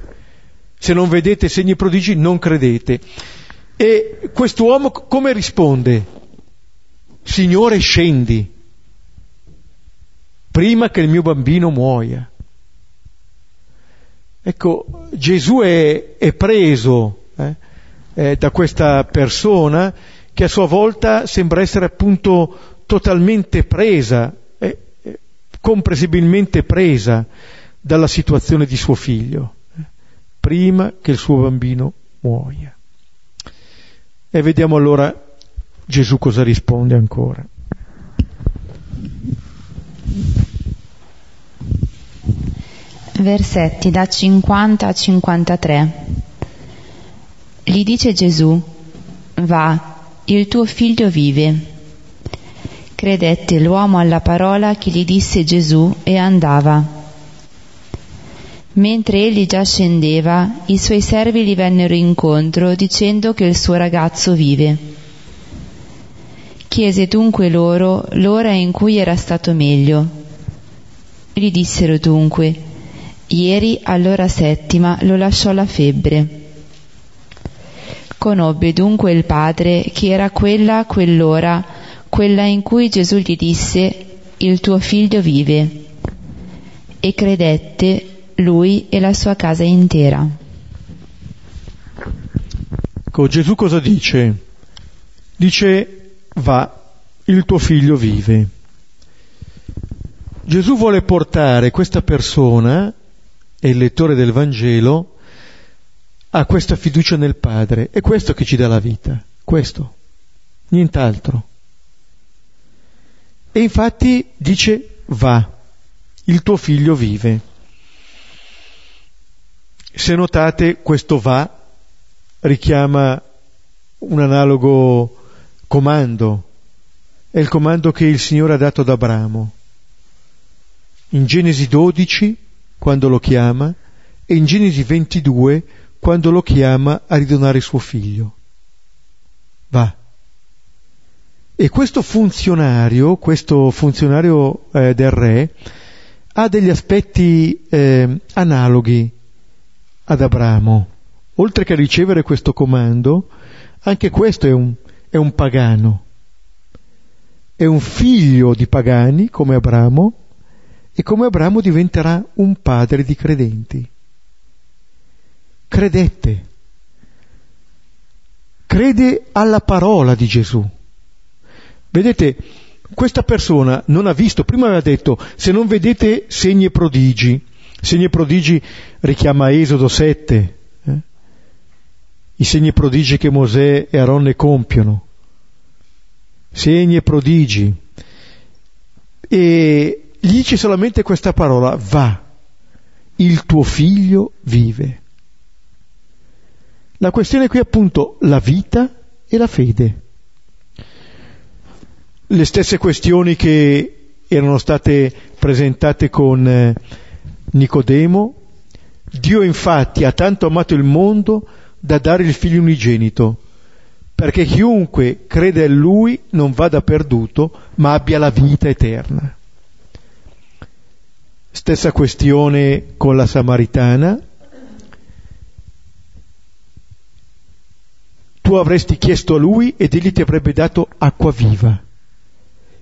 se non vedete segni prodigi non credete. E quest'uomo come risponde? Signore scendi prima che il mio bambino muoia. Ecco, Gesù è, è preso eh, eh, da questa persona che a sua volta sembra essere appunto totalmente presa, eh, eh, comprensibilmente presa dalla situazione di suo figlio, prima che il suo bambino muoia. E vediamo allora Gesù cosa risponde ancora.
Versetti da 50 a 53. Gli dice Gesù, va, il tuo figlio vive. Credette l'uomo alla parola che gli disse Gesù e andava. Mentre egli già scendeva, i suoi servi gli vennero incontro dicendo che il suo ragazzo vive. Chiese dunque loro l'ora in cui era stato meglio. Gli dissero dunque, ieri all'ora settima lo lasciò la febbre. Conobbe dunque il padre che era quella quell'ora, quella in cui Gesù gli disse, il tuo figlio vive. E credette lui e la sua casa intera.
Ecco, Gesù cosa dice? Dice, va, il tuo figlio vive. Gesù vuole portare questa persona, e il lettore del Vangelo, ha questa fiducia nel Padre. È questo che ci dà la vita, questo, nient'altro. E infatti dice va, il tuo figlio vive. Se notate, questo va richiama un analogo comando, è il comando che il Signore ha dato ad Abramo. In Genesi 12, quando lo chiama, e in Genesi 22, quando lo chiama a ridonare suo figlio. Va. E questo funzionario, questo funzionario eh, del re, ha degli aspetti eh, analoghi ad Abramo. Oltre che ricevere questo comando, anche questo è un, è un pagano. È un figlio di pagani come Abramo e come Abramo diventerà un padre di credenti credette, crede alla parola di Gesù. Vedete, questa persona non ha visto, prima aveva detto, se non vedete segni e prodigi, segni e prodigi richiama Esodo 7, eh? i segni e prodigi che Mosè e Aronne compiono, segni e prodigi, e gli dice solamente questa parola, va, il tuo figlio vive. La questione qui è appunto la vita e la fede. Le stesse questioni che erano state presentate con eh, Nicodemo. Dio infatti ha tanto amato il mondo da dare il figlio unigenito, perché chiunque crede in lui non vada perduto, ma abbia la vita eterna. Stessa questione con la Samaritana, tu avresti chiesto a lui ed egli ti avrebbe dato acqua viva.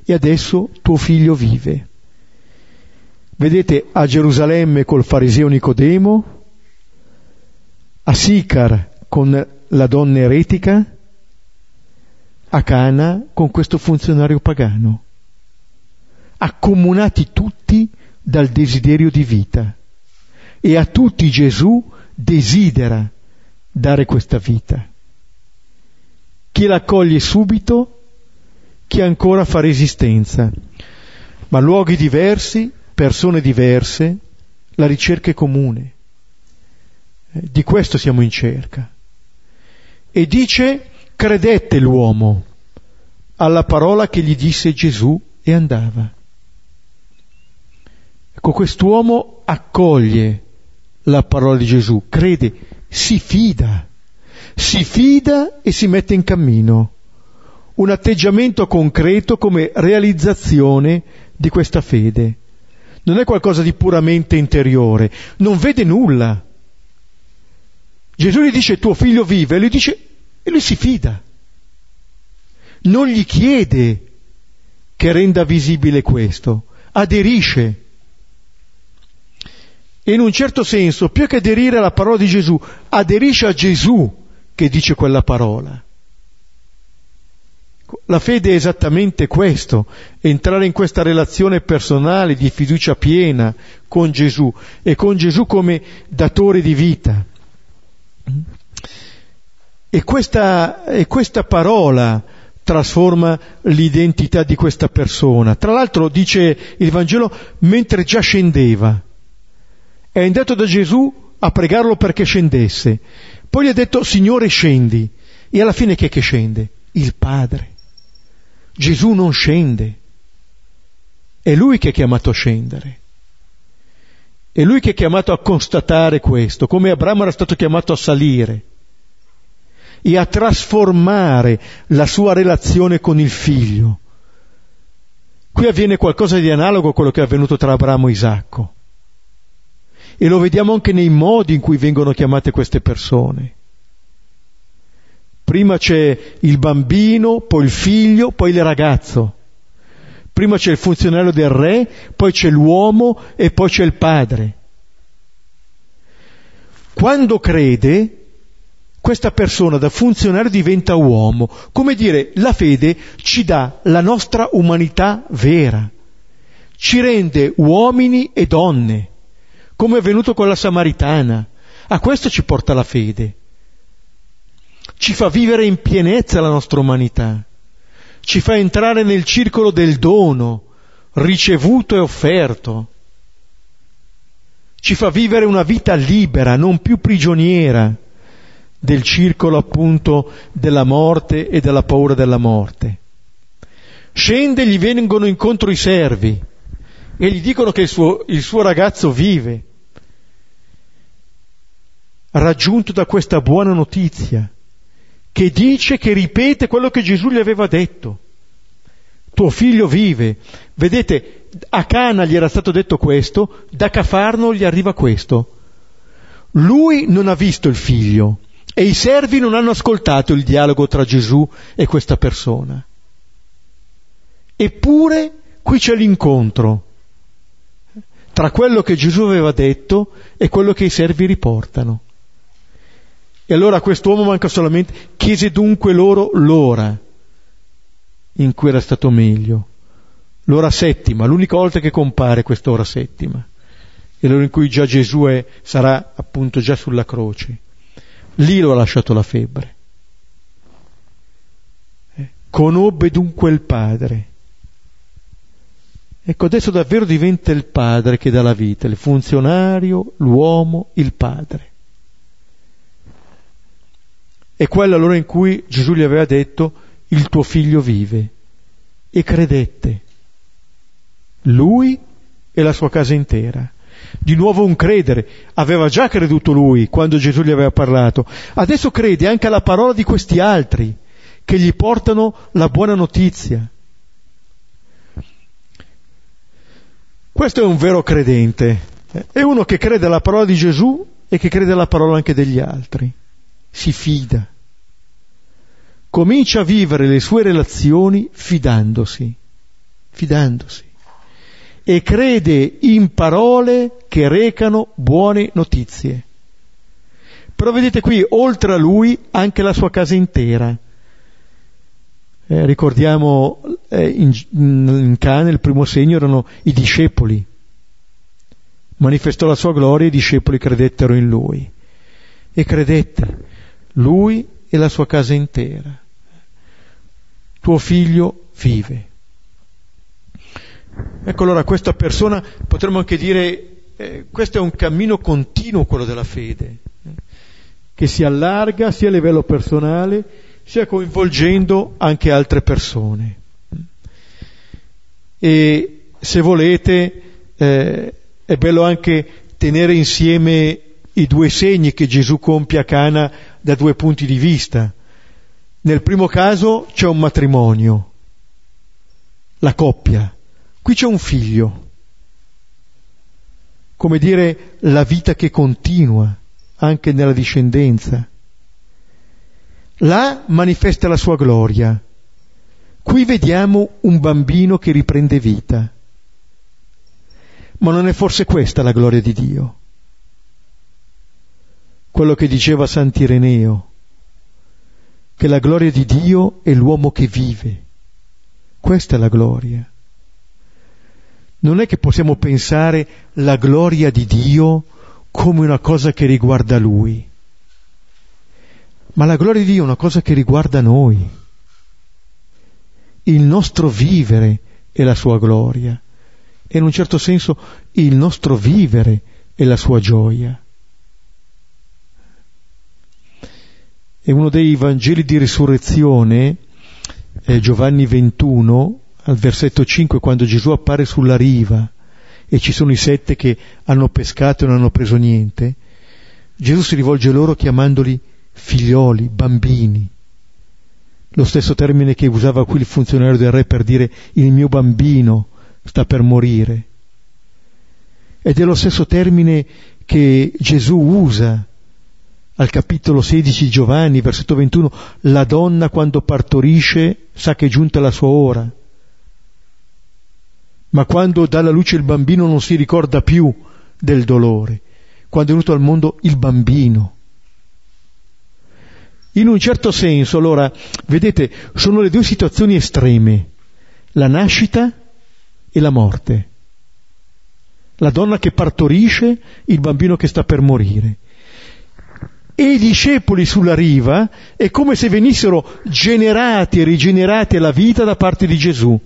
E adesso tuo figlio vive. Vedete a Gerusalemme col fariseo Nicodemo, a Sicar con la donna eretica, a Cana con questo funzionario pagano, accomunati tutti dal desiderio di vita. E a tutti Gesù desidera dare questa vita chi l'accoglie subito, chi ancora fa resistenza. Ma luoghi diversi, persone diverse, la ricerca è comune. Eh, di questo siamo in cerca. E dice, credette l'uomo alla parola che gli disse Gesù e andava. Ecco, quest'uomo accoglie la parola di Gesù, crede, si fida si fida e si mette in cammino. Un atteggiamento concreto come realizzazione di questa fede. Non è qualcosa di puramente interiore, non vede nulla. Gesù gli dice tuo figlio vive, e lui dice e lui si fida. Non gli chiede che renda visibile questo, aderisce. E in un certo senso, più che aderire alla parola di Gesù, aderisce a Gesù che dice quella parola. La fede è esattamente questo, entrare in questa relazione personale di fiducia piena con Gesù e con Gesù come datore di vita. E questa, e questa parola trasforma l'identità di questa persona. Tra l'altro dice il Vangelo mentre già scendeva. È andato da Gesù a pregarlo perché scendesse. Poi gli ha detto Signore scendi. E alla fine chi è che scende? Il Padre. Gesù non scende. È Lui che è chiamato a scendere. È Lui che è chiamato a constatare questo, come Abramo era stato chiamato a salire e a trasformare la sua relazione con il figlio. Qui avviene qualcosa di analogo a quello che è avvenuto tra Abramo e Isacco. E lo vediamo anche nei modi in cui vengono chiamate queste persone. Prima c'è il bambino, poi il figlio, poi il ragazzo. Prima c'è il funzionario del re, poi c'è l'uomo e poi c'è il padre. Quando crede, questa persona da funzionario diventa uomo. Come dire, la fede ci dà la nostra umanità vera, ci rende uomini e donne, come è avvenuto con la Samaritana. A questo ci porta la fede. Ci fa vivere in pienezza la nostra umanità, ci fa entrare nel circolo del dono ricevuto e offerto, ci fa vivere una vita libera, non più prigioniera del circolo appunto della morte e della paura della morte. Scende gli vengono incontro i servi e gli dicono che il suo, il suo ragazzo vive, raggiunto da questa buona notizia, che dice, che ripete quello che Gesù gli aveva detto. Tuo figlio vive. Vedete, a Cana gli era stato detto questo, da Cafarno gli arriva questo. Lui non ha visto il figlio, e i servi non hanno ascoltato il dialogo tra Gesù e questa persona. Eppure qui c'è l'incontro tra quello che Gesù aveva detto e quello che i servi riportano. E allora quest'uomo manca solamente, chiese dunque loro l'ora in cui era stato meglio, l'ora settima, l'unica volta che compare quest'ora settima, e l'ora in cui già Gesù è, sarà appunto già sulla croce. Lì lo ha lasciato la febbre. Eh, conobbe dunque il padre. Ecco, adesso davvero diventa il padre che dà la vita, il funzionario, l'uomo, il padre. È quella l'ora in cui Gesù gli aveva detto, il tuo figlio vive. E credette. Lui e la sua casa intera di nuovo un credere. Aveva già creduto lui quando Gesù gli aveva parlato. Adesso crede anche alla parola di questi altri che gli portano la buona notizia. Questo è un vero credente. È uno che crede alla parola di Gesù e che crede alla parola anche degli altri. Si fida. Comincia a vivere le sue relazioni fidandosi. Fidandosi e crede in parole che recano buone notizie. Però vedete qui, oltre a lui, anche la sua casa intera. Eh, ricordiamo eh, in, in Cana il primo segno erano i discepoli. Manifestò la sua gloria e i discepoli credettero in lui. E credette lui e la sua casa intera. Tuo figlio vive. Ecco allora questa persona potremmo anche dire eh, questo è un cammino continuo quello della fede, eh, che si allarga sia a livello personale sia coinvolgendo anche altre persone. E se volete eh, è bello anche tenere insieme i due segni che Gesù compie a Cana da due punti di vista. Nel primo caso c'è un matrimonio, la coppia, Qui c'è un figlio, come dire la vita che continua anche nella discendenza. Là manifesta la sua gloria. Qui vediamo un bambino che riprende vita. Ma non è forse questa la gloria di Dio? Quello che diceva Sant'Ireneo. che la gloria di Dio è l'uomo che vive. Questa è la gloria. Non è che possiamo pensare la gloria di Dio come una cosa che riguarda Lui, ma la gloria di Dio è una cosa che riguarda noi. Il nostro vivere è la sua gloria e in un certo senso il nostro vivere è la sua gioia. E uno dei Vangeli di risurrezione, eh, Giovanni 21, al versetto 5, quando Gesù appare sulla riva e ci sono i sette che hanno pescato e non hanno preso niente, Gesù si rivolge loro chiamandoli figlioli, bambini. Lo stesso termine che usava qui il funzionario del re per dire il mio bambino sta per morire. Ed è lo stesso termine che Gesù usa al capitolo 16 di Giovanni, versetto 21, la donna quando partorisce sa che è giunta la sua ora, ma quando dà alla luce il bambino non si ricorda più del dolore, quando è venuto al mondo il bambino. In un certo senso, allora, vedete, sono le due situazioni estreme, la nascita e la morte. La donna che partorisce, il bambino che sta per morire e i discepoli sulla riva è come se venissero generati e rigenerati alla vita da parte di Gesù,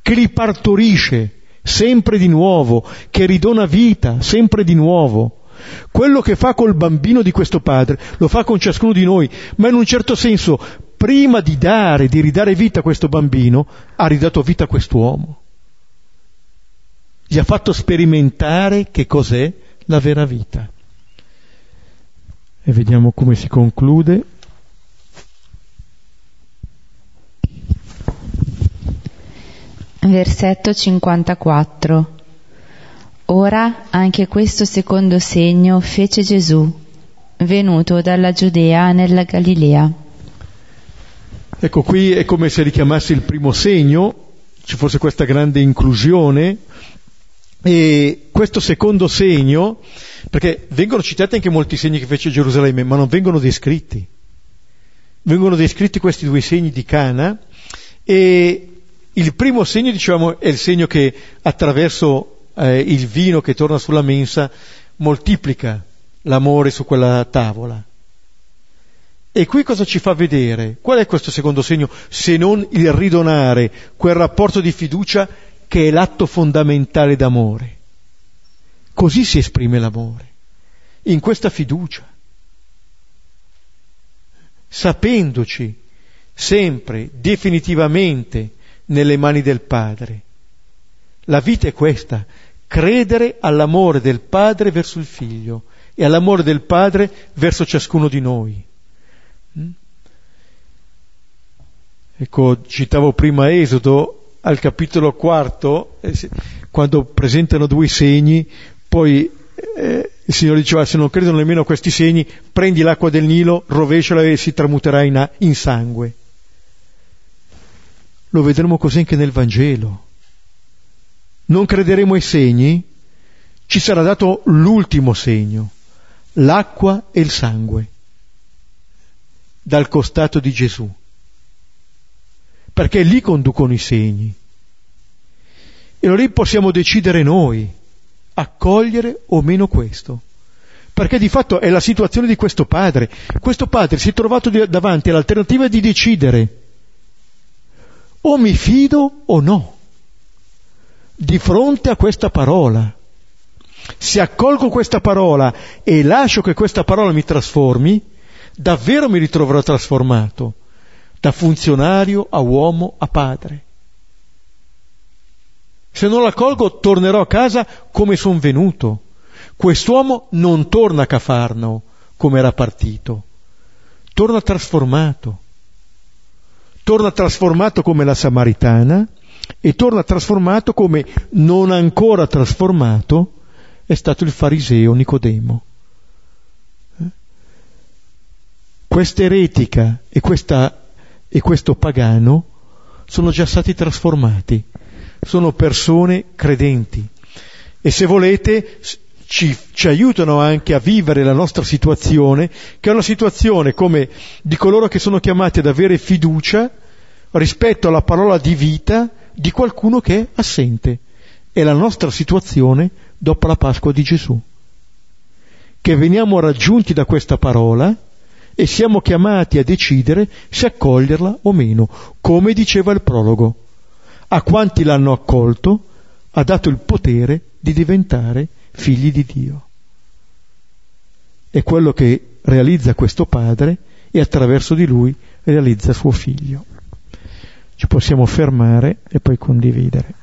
che li partorisce sempre di nuovo, che ridona vita sempre di nuovo. Quello che fa col bambino di questo padre lo fa con ciascuno di noi, ma in un certo senso, prima di dare, di ridare vita a questo bambino, ha ridato vita a quest'uomo. Gli ha fatto sperimentare che cos'è la vera vita e vediamo come si conclude.
Versetto 54. Ora anche questo secondo segno fece Gesù, venuto dalla Giudea nella Galilea.
Ecco, qui è come se richiamasse il primo segno, ci fosse questa grande inclusione, e questo secondo segno perché vengono citati anche molti segni che fece Gerusalemme, ma non vengono descritti. Vengono descritti questi due segni di Cana e il primo segno, diciamo, è il segno che attraverso eh, il vino che torna sulla mensa moltiplica l'amore su quella tavola. E qui cosa ci fa vedere? Qual è questo secondo segno se non il ridonare quel rapporto di fiducia che è l'atto fondamentale d'amore? Così si esprime l'amore, in questa fiducia, sapendoci sempre, definitivamente nelle mani del Padre. La vita è questa, credere all'amore del Padre verso il Figlio e all'amore del Padre verso ciascuno di noi. Mm? Ecco, citavo prima Esodo al capitolo quarto, eh, quando presentano due segni, poi eh, il Signore diceva se non credono nemmeno a questi segni, prendi l'acqua del Nilo, rovesciala e si tramuterà in, in sangue. Lo vedremo così anche nel Vangelo. Non crederemo ai segni? Ci sarà dato l'ultimo segno, l'acqua e il sangue, dal costato di Gesù. Perché lì conducono i segni. E lì possiamo decidere noi accogliere o meno questo. Perché di fatto è la situazione di questo padre. Questo padre si è trovato davanti all'alternativa di decidere o mi fido o no. Di fronte a questa parola. Se accolgo questa parola e lascio che questa parola mi trasformi, davvero mi ritroverò trasformato, da funzionario a uomo a padre. Se non la colgo tornerò a casa come son venuto. Quest'uomo non torna a Cafarnao come era partito, torna trasformato. Torna trasformato come la Samaritana e torna trasformato come non ancora trasformato è stato il fariseo Nicodemo. Eh? Questa eretica e, questa, e questo pagano sono già stati trasformati sono persone credenti. E se volete, ci, ci, aiutano anche a vivere la nostra situazione, che è una situazione come di coloro che sono chiamati ad avere fiducia rispetto alla parola di vita di qualcuno che è assente. È la nostra situazione dopo la Pasqua di Gesù. Che veniamo raggiunti da questa parola e siamo chiamati a decidere se accoglierla o meno, come diceva il prologo. A quanti l'hanno accolto ha dato il potere di diventare figli di Dio. È quello che realizza questo padre e attraverso di lui realizza suo figlio. Ci possiamo fermare e poi condividere.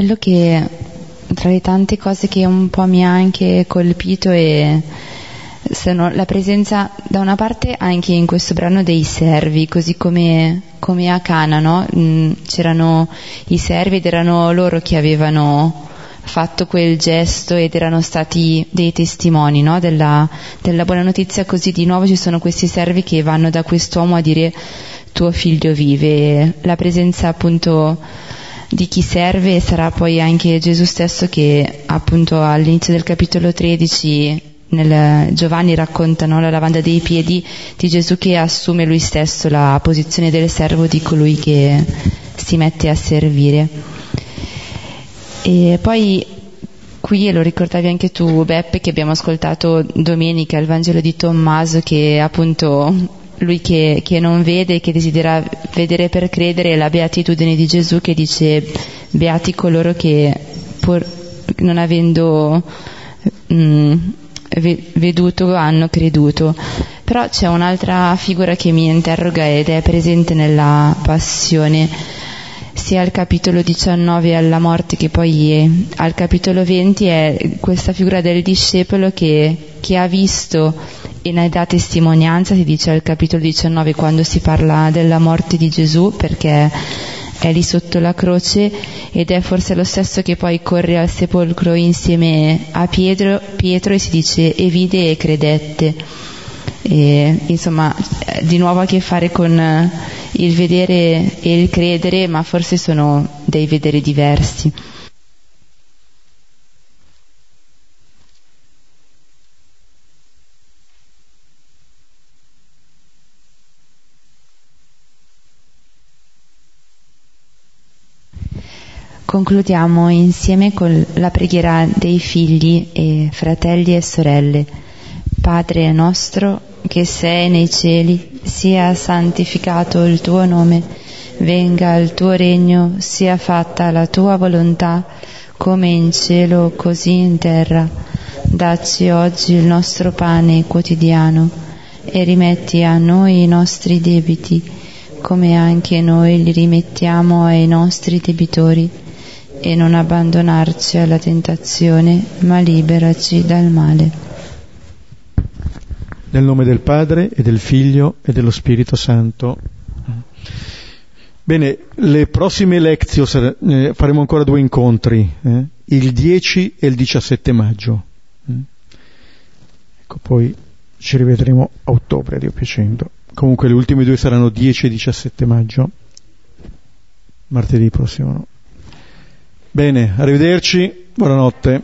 Quello che tra le tante cose che un po' mi ha anche colpito è sono la presenza da una parte anche in questo brano dei servi, così come, come a Cana, no? Mm, c'erano i servi ed erano loro che avevano fatto quel gesto ed erano stati dei testimoni no? della, della buona notizia, così di nuovo ci sono questi servi che vanno da quest'uomo a dire tuo figlio vive. La presenza appunto di chi serve e sarà poi anche Gesù stesso che appunto all'inizio del capitolo 13 nel Giovanni racconta la lavanda dei piedi di Gesù che assume lui stesso la posizione del servo di colui che si mette a servire. E poi qui, e lo ricordavi anche tu Beppe, che abbiamo ascoltato domenica il Vangelo di Tommaso che appunto lui che, che, non vede che desidera vedere per credere la beatitudine di Gesù che dice beati coloro che pur non avendo mh, mm, veduto hanno creduto. Però c'è un'altra figura che mi interroga ed è presente nella passione sia al capitolo 19 alla morte che poi al capitolo 20 è questa figura del discepolo che, che ha visto e ne dà testimonianza, si dice al capitolo 19 quando si parla della morte di Gesù perché è lì sotto la croce ed è forse lo stesso che poi corre al sepolcro insieme a Pietro, Pietro e si dice e vide e credette. E, insomma, di nuovo a che fare con il vedere e il credere, ma forse sono dei vedere diversi. Concludiamo insieme con la preghiera dei figli e fratelli e sorelle. Padre nostro che sei nei cieli, sia santificato il tuo nome, venga il tuo regno, sia fatta la tua volontà, come in cielo così in terra. Dacci oggi il nostro pane quotidiano e rimetti a noi i nostri debiti, come anche noi li rimettiamo ai nostri debitori e non abbandonarci alla tentazione, ma liberaci dal male.
Nel nome del Padre e del Figlio e dello Spirito Santo. Bene, le prossime lezioni eh, faremo ancora due incontri, eh? il 10 e il 17 maggio. Mm. Ecco, poi ci rivedremo a ottobre, Dio piacendo. Comunque le ultime due saranno 10 e 17 maggio, martedì prossimo. Bene, arrivederci, buonanotte.